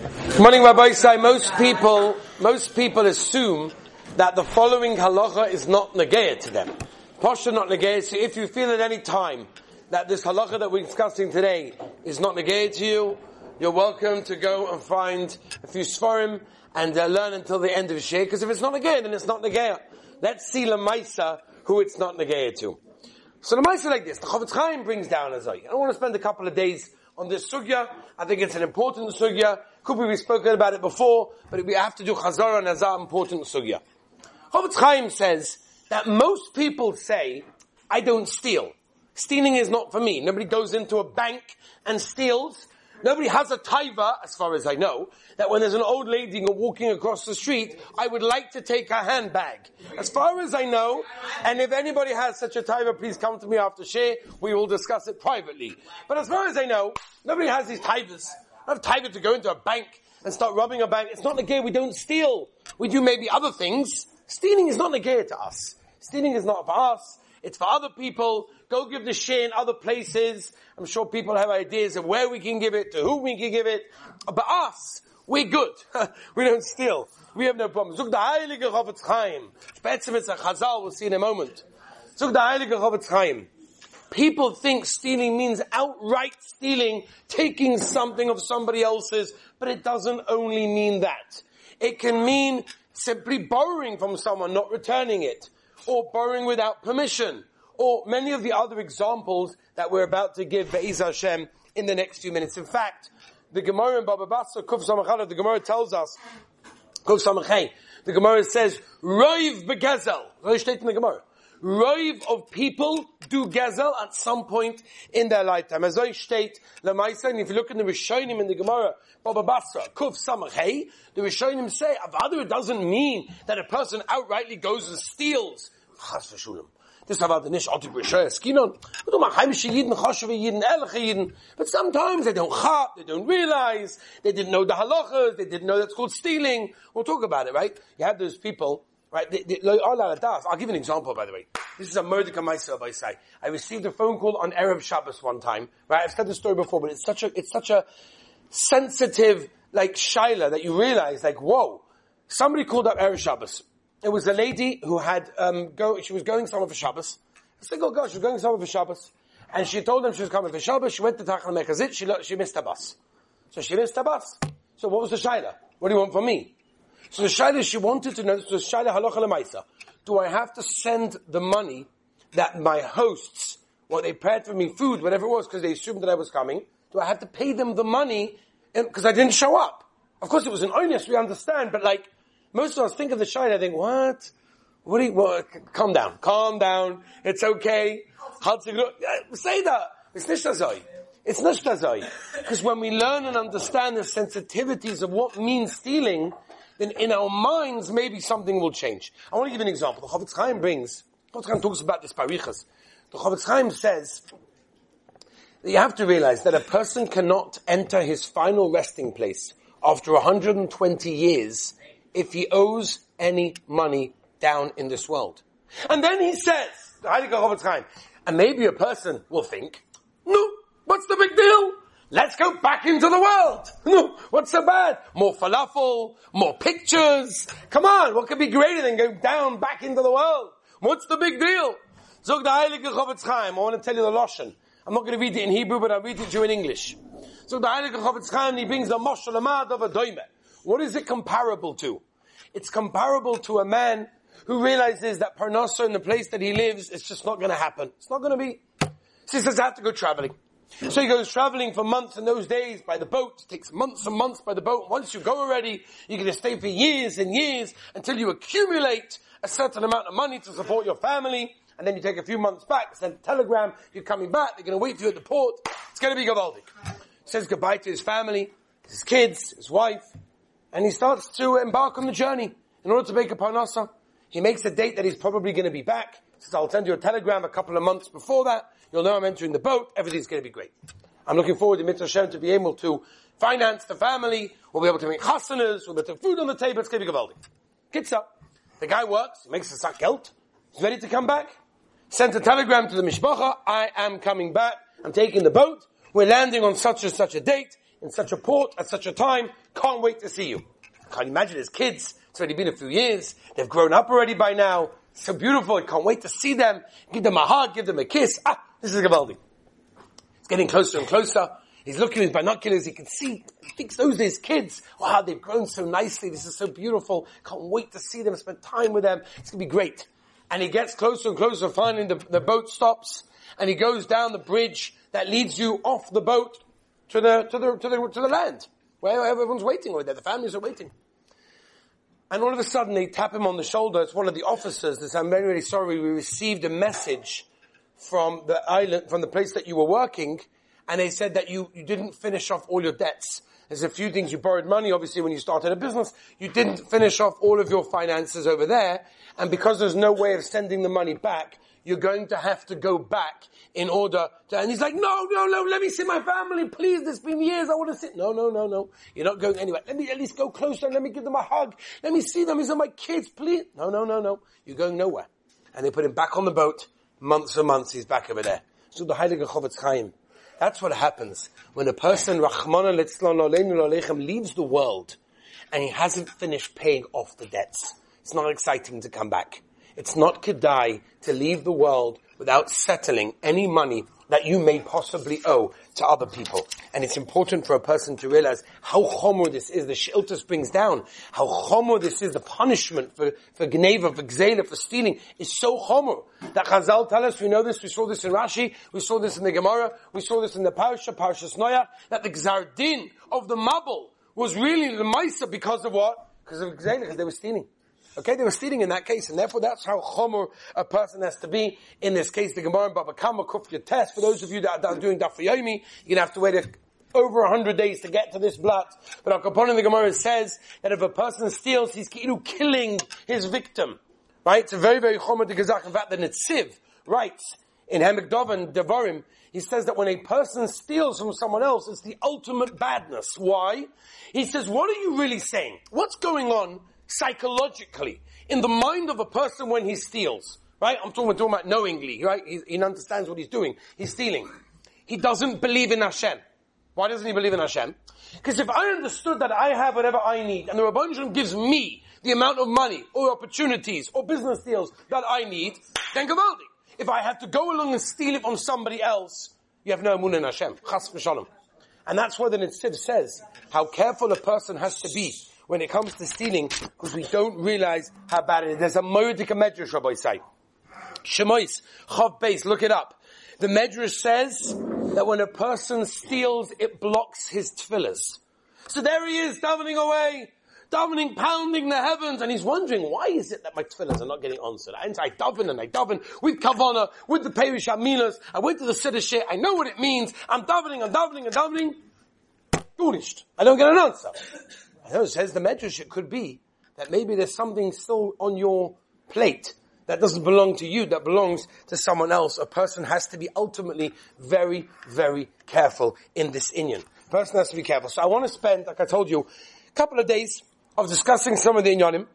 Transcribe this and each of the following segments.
Good morning, Rabbosai. Most people, most people assume that the following halacha is not negayah to them. Pasha not negayah. So if you feel at any time that this halacha that we're discussing today is not negayah to you, you're welcome to go and find a few svarim and uh, learn until the end of the share. Because if it's not negayah, then it's not negayah. Let's see lamaisa who it's not negayah to. So the lamaisa like this. The Chofetz Chaim brings down a I don't want to spend a couple of days on this sugya. I think it's an important sugya. Could be we spoken about it before, but we have to do chazara and azar important sugya. Chofetz Chaim says that most people say, I don't steal. Stealing is not for me. Nobody goes into a bank and steals. Nobody has a taiva, as far as I know, that when there's an old lady walking across the street, I would like to take her handbag. As far as I know, and if anybody has such a taiva, please come to me after share. We will discuss it privately. But as far as I know, nobody has these taivas. I have taiva to go into a bank and start robbing a bank. It's not negay. We don't steal. We do maybe other things. Stealing is not negay to us. Stealing is not for us. It's for other people. Go give the share in other places. I'm sure people have ideas of where we can give it, to whom we can give it. But us, we're good. we don't steal. We have no problems. Zug the Heilige Chofetz Chaim. Spätzem it's a Chazal, we'll see in a moment. Zug the Heilige Chofetz Chaim. People think stealing means outright stealing, taking something of somebody else's, but it doesn't only mean that. It can mean simply borrowing from someone, not returning it, or borrowing without permission, or many of the other examples that we're about to give Be'ez Hashem in the next few minutes. In fact, the Gemara in Baba Basra, Kuf Samachal, the Gemara tells us, Kuf Samachay, the Gemara says, Roiv begezel. What in the Gemara? Roiv of people do gezel at some point in their lifetime. As I state, Lamaisa, and if you look in the Rishonim in the Gemara, Baba Basra, Kuf Samachay, the Rishonim say, Avadu, doesn't mean that a person outrightly goes and steals. Chas v'shulim. Das aber nicht auch die Bescheid skinon. Du mach heimische Jiden, Choshewe Jiden, ehrliche Jiden. But sometimes they don't chap, they don't realize, they didn't know the halachas, they didn't know that's called stealing. We'll talk about it, right? You have those people, right? I'll give an example, by the way. This is a murder myself, I say. I received a phone call on Erev Shabbos one time, right? I've said this story before, but it's such a, it's such a sensitive, like, shaila that you realize, like, whoa. Somebody called up Erev Shabbos it was a lady who had um, go. She was going somewhere for Shabbos. A single girl. She was going somewhere for Shabbos, and she told them she was coming for Shabbos. She went to Tachana Merkazit. She she missed the bus, so she missed the bus. So what was the shaila? What do you want from me? So the shaila she wanted to know. So the shaila halacha lemaisa. Do I have to send the money that my hosts, what they prepared for me, food, whatever it was, because they assumed that I was coming? Do I have to pay them the money because I didn't show up? Of course, it was an onus. We understand, but like most of us think of the shine, I think, what? What do you, well, calm down, calm down, it's okay. Say that. It's nicht It's nicht Because when we learn and understand the sensitivities of what means stealing, then in our minds, maybe something will change. I want to give an example. The Chofetz Chaim brings, Chofetz Chaim talks about this parichas. The Chofetz Chaim says, that you have to realize that a person cannot enter his final resting place after 120 years if he owes any money down in this world. And then he says, and maybe a person will think, no, what's the big deal? Let's go back into the world. What's so bad? More falafel, more pictures. Come on, what could be greater than go down back into the world? What's the big deal? Zog the Heilige Chofetz Chaim. I want to tell you the Lashon. I'm not going to read it in Hebrew, but I'll read it to you in English. So the Heilige Chofetz Chaim, he brings the Moshel of a doime. What is it comparable to? It's comparable to a man who realizes that Parnasa in the place that he lives is just not going to happen. It's not going to be. He says, I have to go traveling. So he goes traveling for months in those days by the boat. It takes months and months by the boat. Once you go already, you're going to stay for years and years until you accumulate a certain amount of money to support your family. And then you take a few months back, send a telegram, you're coming back, they're going to wait for you at the port. It's going to be Gavaldik. Says goodbye to his family, his kids, his wife, and he starts to embark on the journey in order to make a parnasa. He makes a date that he's probably going to be back. He says, I'll send you a telegram a couple of months before that. You'll know I'm entering the boat. Everything's going to be great. I'm looking forward to Mitzvah Hashem to be able to finance the family. We'll be able to make chasanas. We'll be able to food on the table. It's going to be gewaldig. Gets up. The guy works. He makes a sack geld. He's ready to come back. Sent a telegram to the mishpacha. I am coming back. I'm taking the boat. We're landing on such and such a date in such a port at such a time. Can't wait to see you. Can't imagine his kids. It's already been a few years. They've grown up already by now. So beautiful. I can't wait to see them. Give them a hug. Give them a kiss. Ah, this is Gavaldi. It's getting closer and closer. He's looking with binoculars. He can see, he thinks those are his kids. Wow, they've grown so nicely. This is so beautiful. Can't wait to see them, spend time with them. It's going to be great. And he gets closer and closer. Finally, the, the boat stops and he goes down the bridge that leads you off the boat to the, to the, to the, to the land where everyone's waiting over there. The families are waiting. And all of a sudden they tap him on the shoulder. It's one of the officers. They say, I'm very, very sorry. We received a message from the island, from the place that you were working. And they said that you, you didn't finish off all your debts. There's a few things you borrowed money, obviously, when you started a business. You didn't finish off all of your finances over there. And because there's no way of sending the money back, you're going to have to go back in order to, and he's like, no, no, no, let me see my family, please, it's been years, I want to sit. No, no, no, no. You're not going anywhere. Let me at least go closer and let me give them a hug. Let me see them. These are my kids, please. No, no, no, no. You're going nowhere. And they put him back on the boat. Months and months he's back over there. So the Heilige Chofetz Chaim. That's what happens when a person, Rahman leaves the world and he hasn't finished paying off the debts. It's not exciting to come back. It's not kedai to leave the world without settling any money that you may possibly owe to other people. And it's important for a person to realize how chomer this is. The Shiltus brings down how chomer this is. The punishment for, for gneva, for gzela, for stealing is so chomer. That Chazal tell us, we know this, we saw this in Rashi, we saw this in the Gemara, we saw this in the Parsha, Parshas Noach, that the Gzardin of the Mabul was really the Maisa because of what? Because of gzela, because they were stealing. Okay, they were stealing in that case, and therefore that's how chomer a person has to be. In this case, the Gemara and Baba Kama Kuf Yud Tes. For those of you that are doing Daf Yomi, you're gonna have to wait a, over a hundred days to get to this blood. But our component the Gemara says that if a person steals, he's killing his victim. Right? It's a very, very chomer to gazach. In fact, the Netziv writes in Hemekdovan Devarim, he says that when a person steals from someone else, it's the ultimate badness. Why? He says, what are you really saying? What's going on psychologically in the mind of a person when he steals. Right? I'm talking, talking about knowingly, right? He, he understands what he's doing. He's stealing. He doesn't believe in Hashem. Why doesn't he believe in Hashem? Because if I understood that I have whatever I need, and the Rabban gives me the amount of money, or opportunities, or business deals that I need, then Gavaldi. If I have to go along and steal it from somebody else, you have no moon in Hashem. Chas v'shalom. And that's why the Netziv says how careful a person has to be when it comes to stealing because we don't realize how bad it is. There's a Moedik Medrash, Rabbosai. Shemois, Chaf Beis, look it up. The Medrash says that when a person steals, it blocks his tefillahs. So there he is, davening away, davening, pounding the heavens, and he's wondering, why is it that my tefillahs are not getting answered? I, I daven and I daven with kavana, with the Perish Aminas, I went to the Siddur I know what it means, I'm davening, I'm davening, I'm davening, finished. I don't get an answer. Says the Medrash, it could be that maybe there's something still on your plate that doesn't belong to you, that belongs to someone else. A person has to be ultimately very, very careful in this Inyan. A person has to be careful. So I want to spend, like I told you, a couple of days of discussing some of the Inyanim.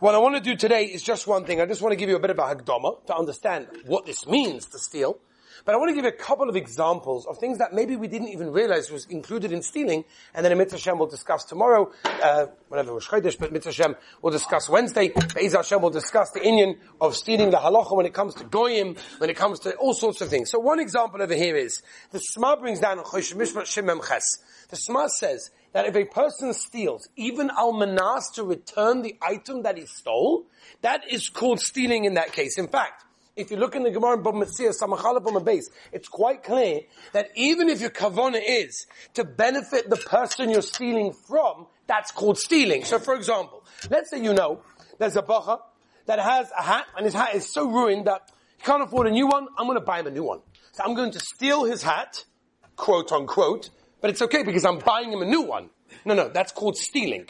What I want to do today is just one thing. I just want to give you a bit of a Hagdama to understand what this means to steal. But I want to give you a couple of examples of things that maybe we didn't even realize was included in stealing, and then in Mitzvah Hashem we'll discuss tomorrow, uh, whenever we're Chodesh, but Mitzvah Hashem we'll discuss Wednesday. Be'ez Hashem will discuss the Inyan of stealing the halacha when it comes to goyim, when it comes to all sorts of things. So one example over here is, the Sma brings down Choshen Mishpat Shemem Ches. The Sma says that if a person steals, even al manas to return the item that he stole, that is called stealing in that case. In fact, if you look in the Gemara in base, it's quite clear that even if your kavana is to benefit the person you're stealing from, that's called stealing. So for example, let's say you know, there's a bacha that has a hat, and his hat is so ruined that he can't afford a new one, I'm gonna buy him a new one. So I'm going to steal his hat, quote unquote, but it's okay because I'm buying him a new one. No, no, that's called stealing.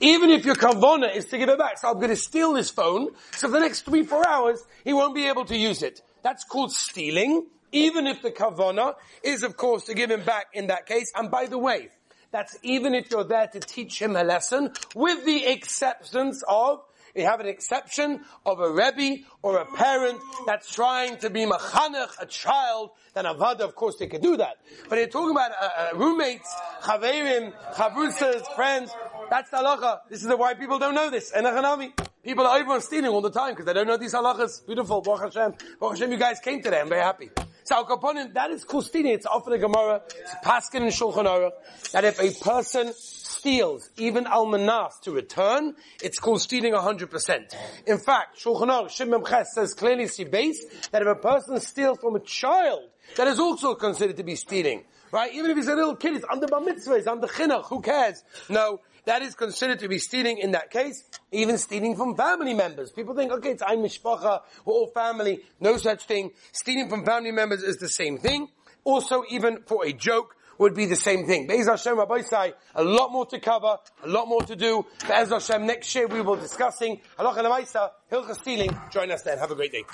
Even if your kavona is to give it back. So I'm going to steal this phone, so for the next three, four hours, he won't be able to use it. That's called stealing, even if the kavona is of course to give him back in that case. And by the way, that's even if you're there to teach him a lesson, with the acceptance of you have an exception of a rebbe or a parent that's trying to be machanech, a child, then avada, of course they could do that. But you're talking about uh, uh, roommates, chaverim, chavrusas, friends, that's the halacha. This is why people don't know this. Enachanami. People are over stealing all the time because they don't know these halachas. Beautiful. Baruch Hashem. Baruch Hashem, you guys came today. I'm very happy. So Al that is called stealing. It's often a Gemara. It's Paskin and Shulchan Aruch. That if a person steals even almanas to return, it's called stealing 100%. In fact, Shulchan Aruch, Shimon Ches says clearly, see base, that if a person steals from a child, that is also considered to be stealing. Right? Even if he's a little kid, it's under bar mitzvah, it's under chinuch, who cares? No, that is considered to be stealing in that case, even stealing from family members. People think, okay, it's ein mishpacha, we're all family, no such thing. Stealing from family members is the same thing. Also, even for a joke, would be the same thing. Be'ez Hashem, Rabbosai, a lot more to cover, a lot more to do. Be'ez Hashem, next year we will be discussing Halacha Lamaisa, Hilchah stealing. Join us then. Have a great day.